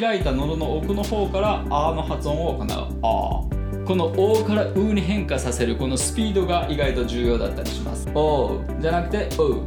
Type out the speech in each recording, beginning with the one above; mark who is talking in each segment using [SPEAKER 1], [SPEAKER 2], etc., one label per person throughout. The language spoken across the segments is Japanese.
[SPEAKER 1] 開いた喉の奥の方からあの発音を行う。あこの O から U に変化させるこのスピードが意外と重要だったりします。O じゃなくて O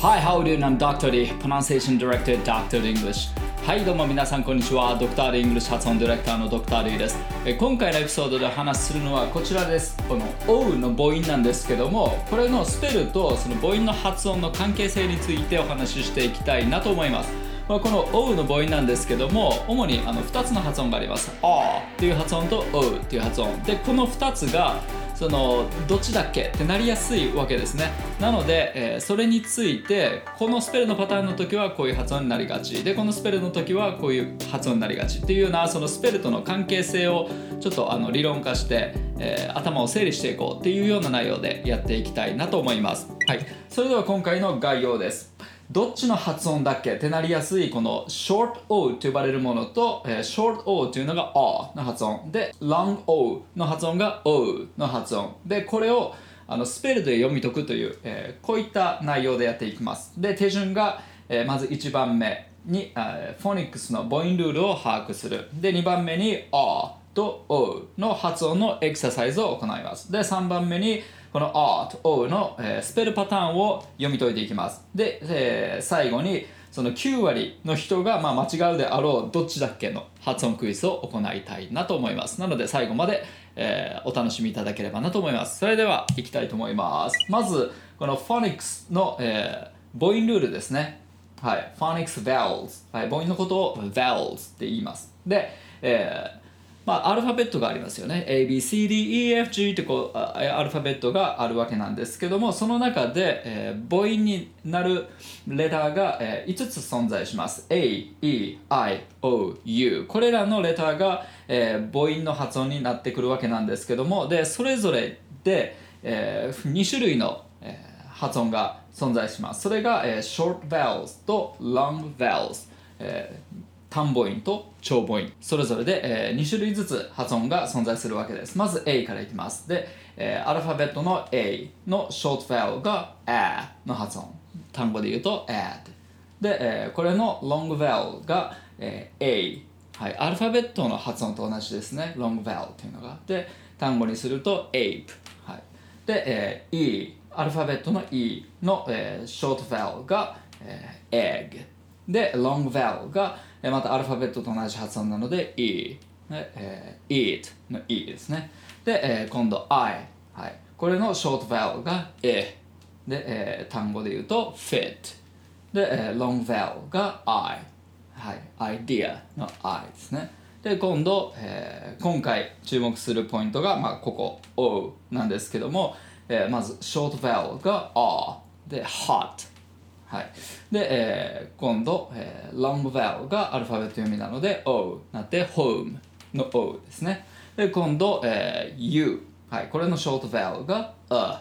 [SPEAKER 1] Hi, how are you? Doing? I'm Dr. D, Pronunciation Director Dr. English. はいどうも皆さんこんにちは。ドクター・イングリッシュ発音ディレクターのドクター・ D です。え今回のエピソードでお話しするのはこちらです。この O の母音なんですけどもこれのスペルとその母音の発音の関係性についてお話ししていきたいなと思います。まあ、この O の母音なんですけども主にあの2つの発音があります。A っていう発音と O っていう発音。でこの2つがそのどっちだっけってなりやすいわけですね。なので、えー、それについてこのスペルのパターンの時はこういう発音になりがち。でこのスペルの時はこういう発音になりがちっていうようなそのスペルとの関係性をちょっとあの理論化して、えー、頭を整理していこうっていうような内容でやっていきたいなと思います。はい。それでは今回の概要ですどっちの発音だっけ？ってなりやすいこの short O と呼ばれるものと、えー、short O というのが O の発音。で long O の発音が O の発音。でこれをあのスペルで読み解くという、えー、こういった内容でやっていきます。で手順が、えー、まず1番目に、え、フォニックスの母音ルールを把握する。で2番目に O と O の発音のエクササイズを行います。で3番目にこの R と O の、えー、スペルパターンを読み解いていきます。で、えー、最後にその9割の人がまあ間違うであろうどっちだっけの発音クイズを行いたいなと思います。なので最後まで、えー、お楽しみいただければなと思います。それではいきたいと思います。まずこのフォニックスの、えー、母音ルールですね。はい。フォニックス vowels。はい。母音のことを vowels って言います。で、えーまあ、アルファベットがありますよね。A, B, C, D, E, F, G ってこうアルファベットがあるわけなんですけども、その中で、えー、母音になるレターが、えー、5つ存在します。A, E, I, O, U。これらのレターが、えー、母音の発音になってくるわけなんですけども、で、それぞれで、えー、2種類の、えー、発音が存在します。それが、えー、short vowels と long vowels。えー単母音と長母音それぞれで、えー、2種類ずつ発音が存在するわけですまず A からいきますで、えー、アルファベットの A のショートファウルが A の発音単語で言うと A で、えー、これのロング vowel が、えー、A はい、アルファベットの発音と同じですね。ロング vowel というのが。で、単語にすると ape。はい、で、えー、E、アルファベットの E の、えー、ショート vowel が、えー、egg。で、ロング vowel が、えまたアルファベットと同じ発音なので E、えー、eat の E ですね。で、えー、今度 I、はい、これのショートバウルが E で、えー、単語で言うと fit で、えー、ロングバウルが I、はい、idea の I ですね。で今度、えー、今回注目するポイントが、まあ、ここ O なんですけども、えー、まずショートバウルが R で hot はい、で、えー、今度、えー、ロングバウルがアルファベット読みなので O なって home の O ですね。で今度、えー、U、はい、これのショートバウルが A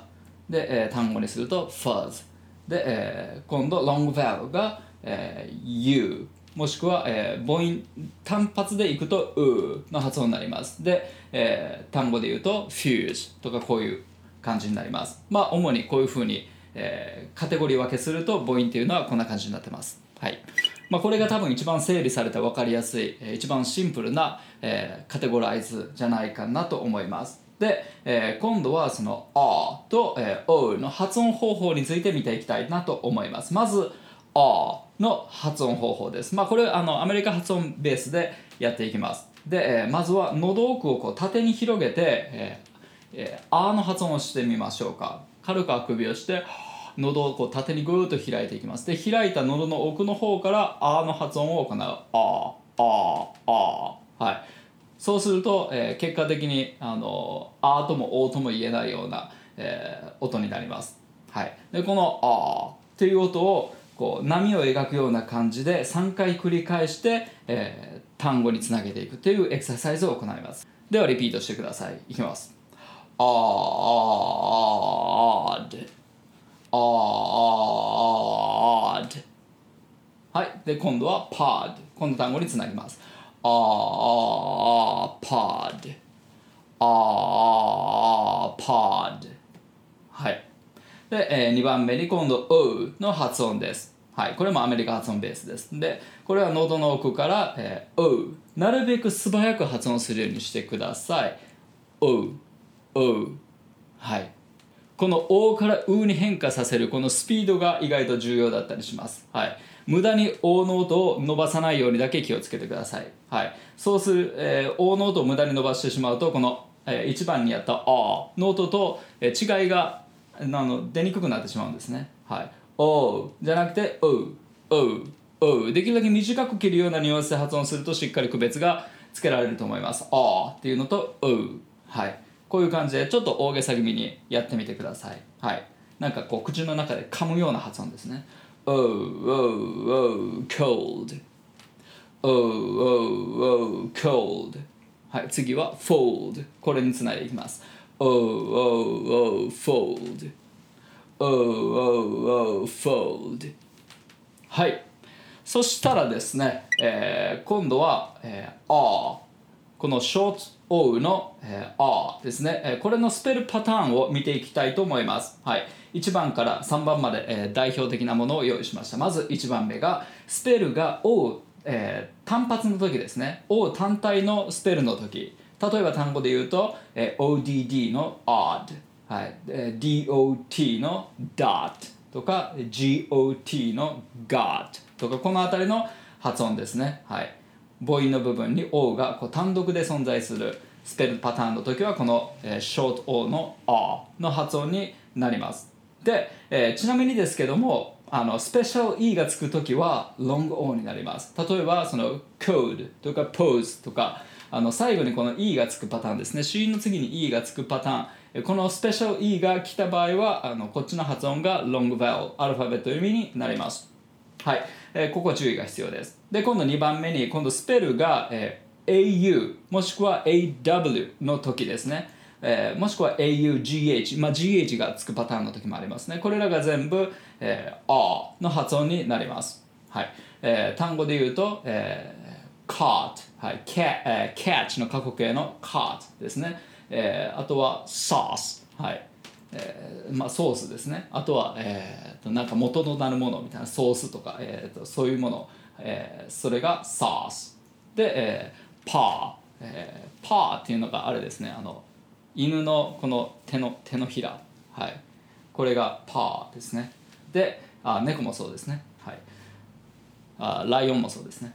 [SPEAKER 1] で、えー、単語にすると fuzz で、えー、今度ロングバウルが、えー、U もしくは、えー、母音単発でいくと U の発音になります。で、えー、単語で言うと fuse とかこういう感じになります。まあ主にこういうふうにえー、カテゴリー分けすると母音っていうのはこんな感じになってます。はいまあ、これが多分一番整理されて分かりやすい、えー、一番シンプルな、えー、カテゴライズじゃないかなと思います。で、えー、今度はその「あ」と「えー、お」の発音方法について見ていきたいなと思います。まず「あ」の発音方法です。まあ、これあのアメリカ発音ベースでやっていきます。で、えー、まずは喉奥をこう縦に広げて「えーえー、あ」の発音をしてみましょうか。軽くあくびをして喉をこう縦にぐーっと開いていきます。で開いた喉の奥の方から「あ」の発音を行う「あ」「あ」「あ」はい。そうすると、えー、結果的にあの「あ」とも「お」とも言えないような、えー、音になります。はい。でこの「あ」っていう音をこう波を描くような感じで3回繰り返して、えー、単語につなげていくというエクササイズを行います。ではリピートしてください。いきます。Odd odd はいで今度は pod この単語につなぎます odd pod odd pod はいで、えー、2番目に今度 O の発音ですはい、これもアメリカ発音ベースですでこれは喉の奥から、えー、おうなるべく素早く発音するようにしてくださいおうおうはいこの「お」から「う」に変化させるこのスピードが意外と重要だったりします。はい、無駄に「お」の音を伸ばさないようにだけ気をつけてください。はい、そうする、えー、おの音を無駄に伸ばしてしまうとこの、えー、1番にやった「あ」の音と、えー、違いがあの出にくくなってしまうんですね。はい、おうじゃなくて「おう」「おう」「おう」できるだけ短く切るようなニュアンスで発音するとしっかり区別がつけられると思います。あっていうのと「う」はい。こういう感じでちょっと大げさ気味にやってみてください。はい。なんかこう口の中で噛むような発音ですね。Oh, oh, oh, cold. Oh, oh, oh, cold. はい、次は fold。これにつないでいきます。Oh, oh, oh, fold. Oh, oh, oh, fold. はい。そしたらですね、えー、今度は、えー、あこの short O の、えー、R ですね、えー、これのスペルパターンを見ていきたいと思います。はい、1番から3番まで、えー、代表的なものを用意しました。まず1番目がスペルが O、えー、単発の時ですね。O 単体のスペルの時。例えば単語で言うと、えー、ODD の odd、はいえー、DOT の dot とか GOT の got とかこの辺りの発音ですね。はい母音の部分に O がこう単独で存在するスペルパターンの時はこの、えー、ショート O の R の発音になります。で、えー、ちなみにですけどもあのスペシャル E がつく時はロング O になります。例えばその code とか pose とかあの最後にこの E がつくパターンですね。子音の次に E がつくパターン。このスペシャル E が来た場合はあのこっちの発音がロング v o アルファベット読みになります。はい、えー、ここ注意が必要です。で、今度2番目に、今度スペルが、えー、au もしくは aw の時ですね。えー、もしくは augh、まあ、gh がつくパターンの時もありますね。これらが全部、えー、r の発音になります。はいえー、単語で言うと、えー、caught、はい、cat, えー、catch の過去形の caught ですね。えー、あとは sauce、はいまあ、ソースですね。あとは、えー、となんか元となるものみたいなソースとか、えー、とそういうもの、えー、それがソース。で、えー、パー、えー、パーっていうのがあれですね。あの犬のこの手の手のひら、はい、これがパーですね。であ猫もそうですね、はい、あライオンもそうですね。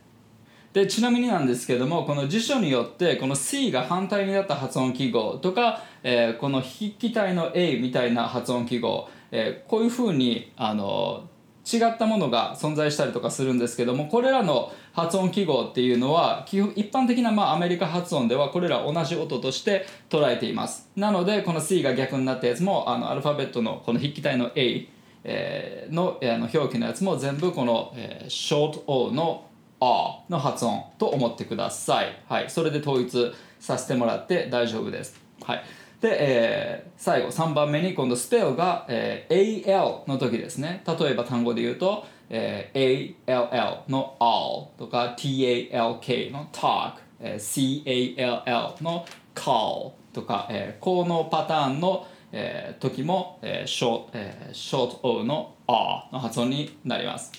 [SPEAKER 1] でちなみになんですけどもこの辞書によってこの C が反対になった発音記号とか、えー、この筆記体の A みたいな発音記号、えー、こういうふうにあの違ったものが存在したりとかするんですけどもこれらの発音記号っていうのは基本一般的なまあアメリカ発音ではこれら同じ音として捉えています。なのでこの C が逆になったやつもあのアルファベットのこの筆記体の A えー、のあの表記のやつも全部この、えー、ショート O の R の発音と思ってください。はい、それで統一させてもらって大丈夫です。はい、で、えー、最後3番目に今度スペルが、えー、AL の時ですね。例えば単語で言うと、えー、ALL の all とか TALK の talk、えー、CALL の call とか、えー、このパターンの、えー、時も、えー、ショ、えー、ショート O の R の発音になります。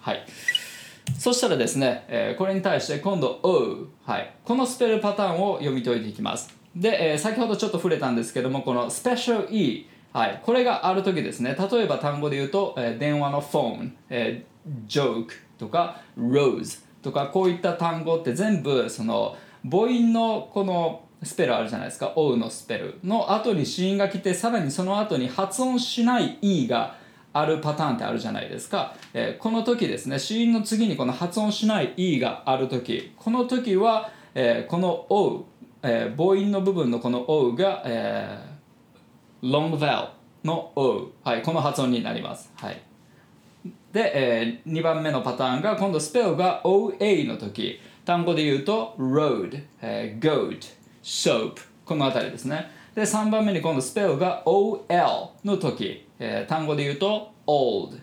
[SPEAKER 1] はい。そしたらですね、えー、これに対して今度 O、はい、このスペルパターンを読み解いていきます。で、えー、先ほどちょっと触れたんですけども、この Special E、はい、これがある時ですね、例えば単語で言うと、えー、電話のフォン、えー、joke とか rose とかこういった単語って全部その母音のこのスペルあるじゃないですか、O のスペルの後に子音が来て、さらにその後に発音しない E があるパターンってあるじゃないですか、えー、この時ですね子音の次にこの発音しない E がある時この時は、えー、この O、えー、母音の部分のこの O が、えー、long vowel の O、はい、この発音になります、はい、で、えー、2番目のパターンが今度スペルが OA の時。単語で言うと road、えー、goat soap この辺りですね。で3番目に今度スペルが OL の時、えー、単語で言うと old,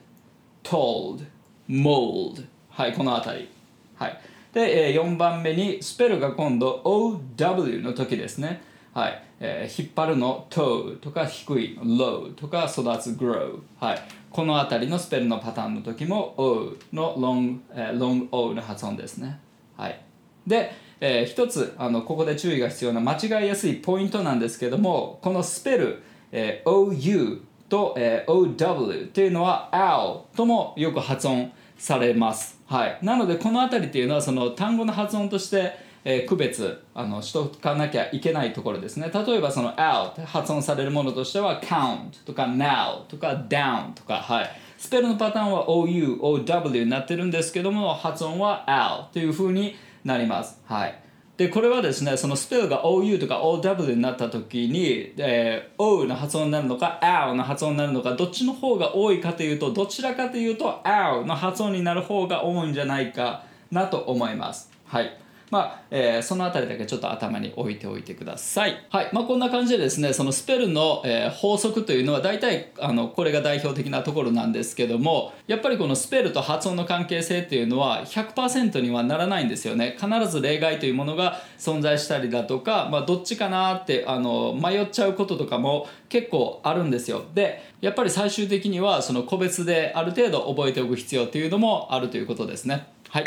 [SPEAKER 1] told, mold はいこの辺り。はい。で、えー、4番目にスペルが今度 OW の時ですね。はい。えー引っ張るの toe とか低い low とか育つ grow、はい、この辺りのスペルのパターンの時も O の long,、えー、long O の発音ですね、はい、で、えー一つあのここで注意が必要な間違いやすいポイントなんですけどもこのスペル、えー OU と、えー OW っていうのは OW ともよく発音されます、はい、なのでこの辺りっていうのはその単語の発音として、えー区別あのしとかなきゃいけないところですね。例えばその OW って発音されるものとしては count とか now とか down とか、はい、スペルのパターンは OU、OW になってるんですけども発音は OW というふうになります、はい。でこれはですねそのスペルが OU とか OW になった時に、えー、O の発音になるのか OW の発音になるのかどっちの方が多いかというとどちらかというと OW の発音になる方が多いんじゃないかなと思います。はい。まあえーそのあたりだけちょっと頭に置いておいてください。はいまあ、こんな感じでですねそのスペルの、えー法則というのは大体あのこれが代表的なところなんですけどもやっぱりこのスペルと発音の関係性っていうのは100%にはならないんですよね必ず例外というものが存在したりだとか、まあ、どっちかなってあの迷っちゃうこととかも結構あるんですよでやっぱり最終的にはその個別である程度覚えておく必要というのもあるということですね。はい、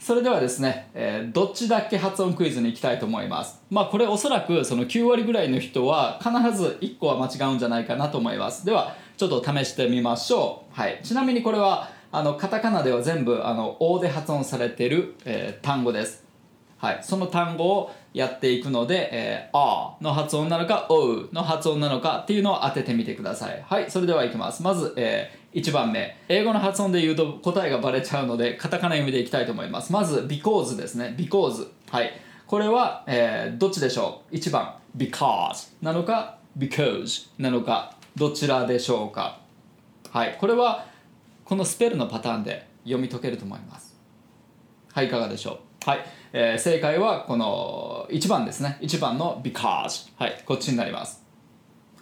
[SPEAKER 1] それではですね、えーどっちだけ発音クイズに行きたいと思います。まあこれおそらくその9割ぐらいの人は必ず1個は間違うんじゃないかなと思います。ではちょっと試してみましょう。はい、ちなみにこれはあのカタカナでは全部あの O で発音されてる、えー単語です。はい、その単語をやっていくので、えー、あの発音なのか、おうの発音なのかっていうのを当ててみてください。はい、それではいきます。まず、え1番目。英語の発音で言うと答えがバレちゃうので、カタカナ読みでいきたいと思います。まず、because ですね。because。はい。これは、えーどっちでしょう ?1 番、because なのか、because なのか、どちらでしょうか？はい。これは、このスペルのパターンで読み解けると思います。はい、いかがでしょう？はい、えー正解はこの1番ですね。1番の because。はい、こっちになります。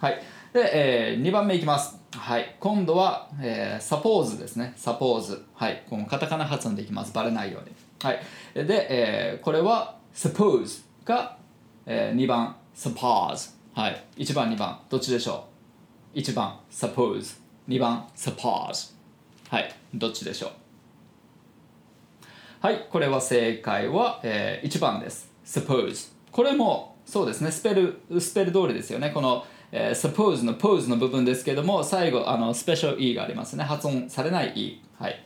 [SPEAKER 1] はい。で、え2番目いきます。はい。今度は、えー、suppose ですね。suppose。はい。このカタカナ発音でいきます。バレないように。はい。で、えーこれは suppose が、え2番 suppose。はい。1番、2番、どっちでしょう ?1 番 suppose。2番 suppose。はい。どっちでしょう？はい、これは正解は、え1番です。suppose。これもそうですね、スペル、スペル通りですよね。この、えー suppose の pose の部分ですけども、最後、あの、スペシャル E がありますね。発音されない E。はい。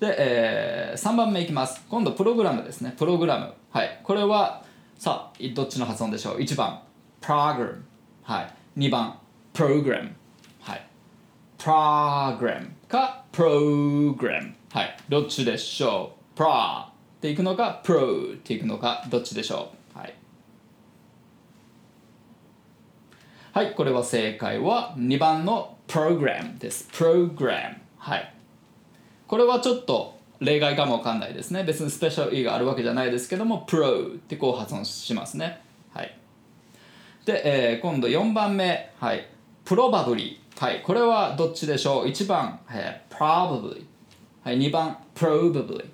[SPEAKER 1] で、え3番目いきます。今度、プログラムですね。プログラム。はい。これは、さあ、どっちの発音でしょう ?1 番、program。はい。2番、program。はい。program か program はいどっちでしょう？pro っていくのか pro っていくのかどっちでしょう？はいはいこれは正解は2番の program です。program はい。これはちょっと例外かもわかんないですね。別にスペシャル E があるわけじゃないですけども pro ってこう発音しますね。はい。で、えー今度4番目、はい、probably、はい、これはどっちでしょう ?1 番、えー probably、はい、2番 probably、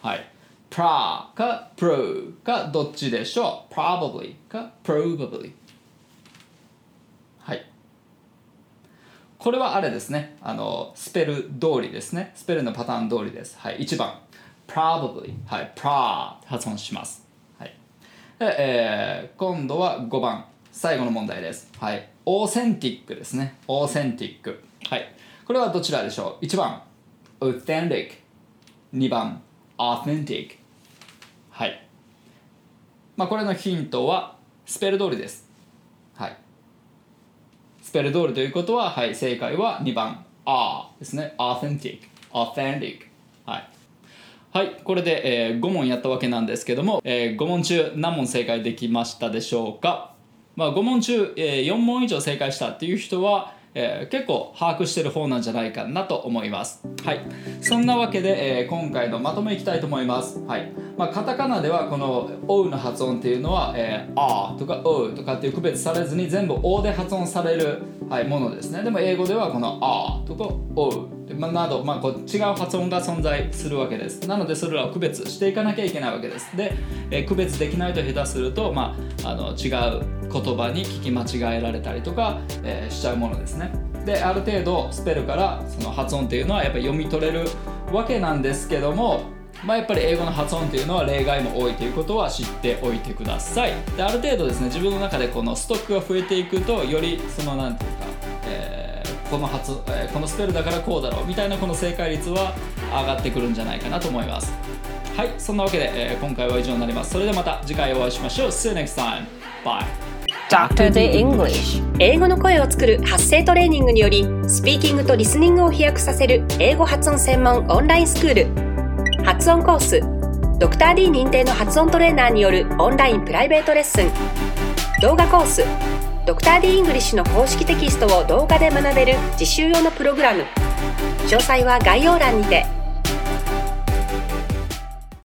[SPEAKER 1] はい、pra か pro かどっちでしょう ?probably か probably、はい。これはあれですね、あのスペル通りですね、スペルのパターン通りです。はい、1番。probably、はい、pra 発音します。はい。で、えー今度は5番。最後の問題です。はい。オーセンティックですね。オーセンティックはい。これはどちらでしょう？1番。authentic 2番。authentic はい。まあこれのヒントはスペル通りです。ペル通りということははい正解は2番 R ですね。Authentic authentic はい。はい、これで、え5問やったわけなんですけども、え5問中何問正解できましたでしょうか、まあ、5問中、え4問以上正解したっていう人は、えー結構把握してる方なんじゃないかなと思います。はい、そんなわけで、えー今回のまとめいきたいと思います。はい、まあ、カタカナではこの「おう」の発音っていうのは「えー、あ」とか「おう」とかっていう区別されずに全部「お」で発音される、はい、ものですね。でも英語ではこの「あ」とか「おう」まあ、など、まあ、こう違う発音が存在するわけです。なのでそれらを区別していかなきゃいけないわけです。で、えー、区別できないと下手すると、まあ、あの違う言葉に聞き間違えられたりとか、えー、しちゃうものですね。である程度スペルからその発音っていうのはやっぱり読み取れるわけなんですけどもまあ、やっぱり英語の発音っていうのは例外も多いということは知っておいてください。である程度ですね自分の中でこのストックが増えていくとよりその何ていうか、えー、この発、えー、このスペルだからこうだろうみたいなこの正解率は上がってくるんじゃないかなと思います。はいそんなわけで、えー、今回は以上になります。それではまた次回お会いしましょう。See you next time. Bye.
[SPEAKER 2] Dr. The English. 英語の声を作る発声トレーニングによりスピーキングとリスニングを飛躍させる英語発音専門オンラインスクール。発音コース。ドクター d 認定の発音トレーナーによるオンラインプライベートレッスン。動画コース。ドクター d イングリッシュの公式テキストを動画で学べる実習用のプログラム。詳細は概要欄にて。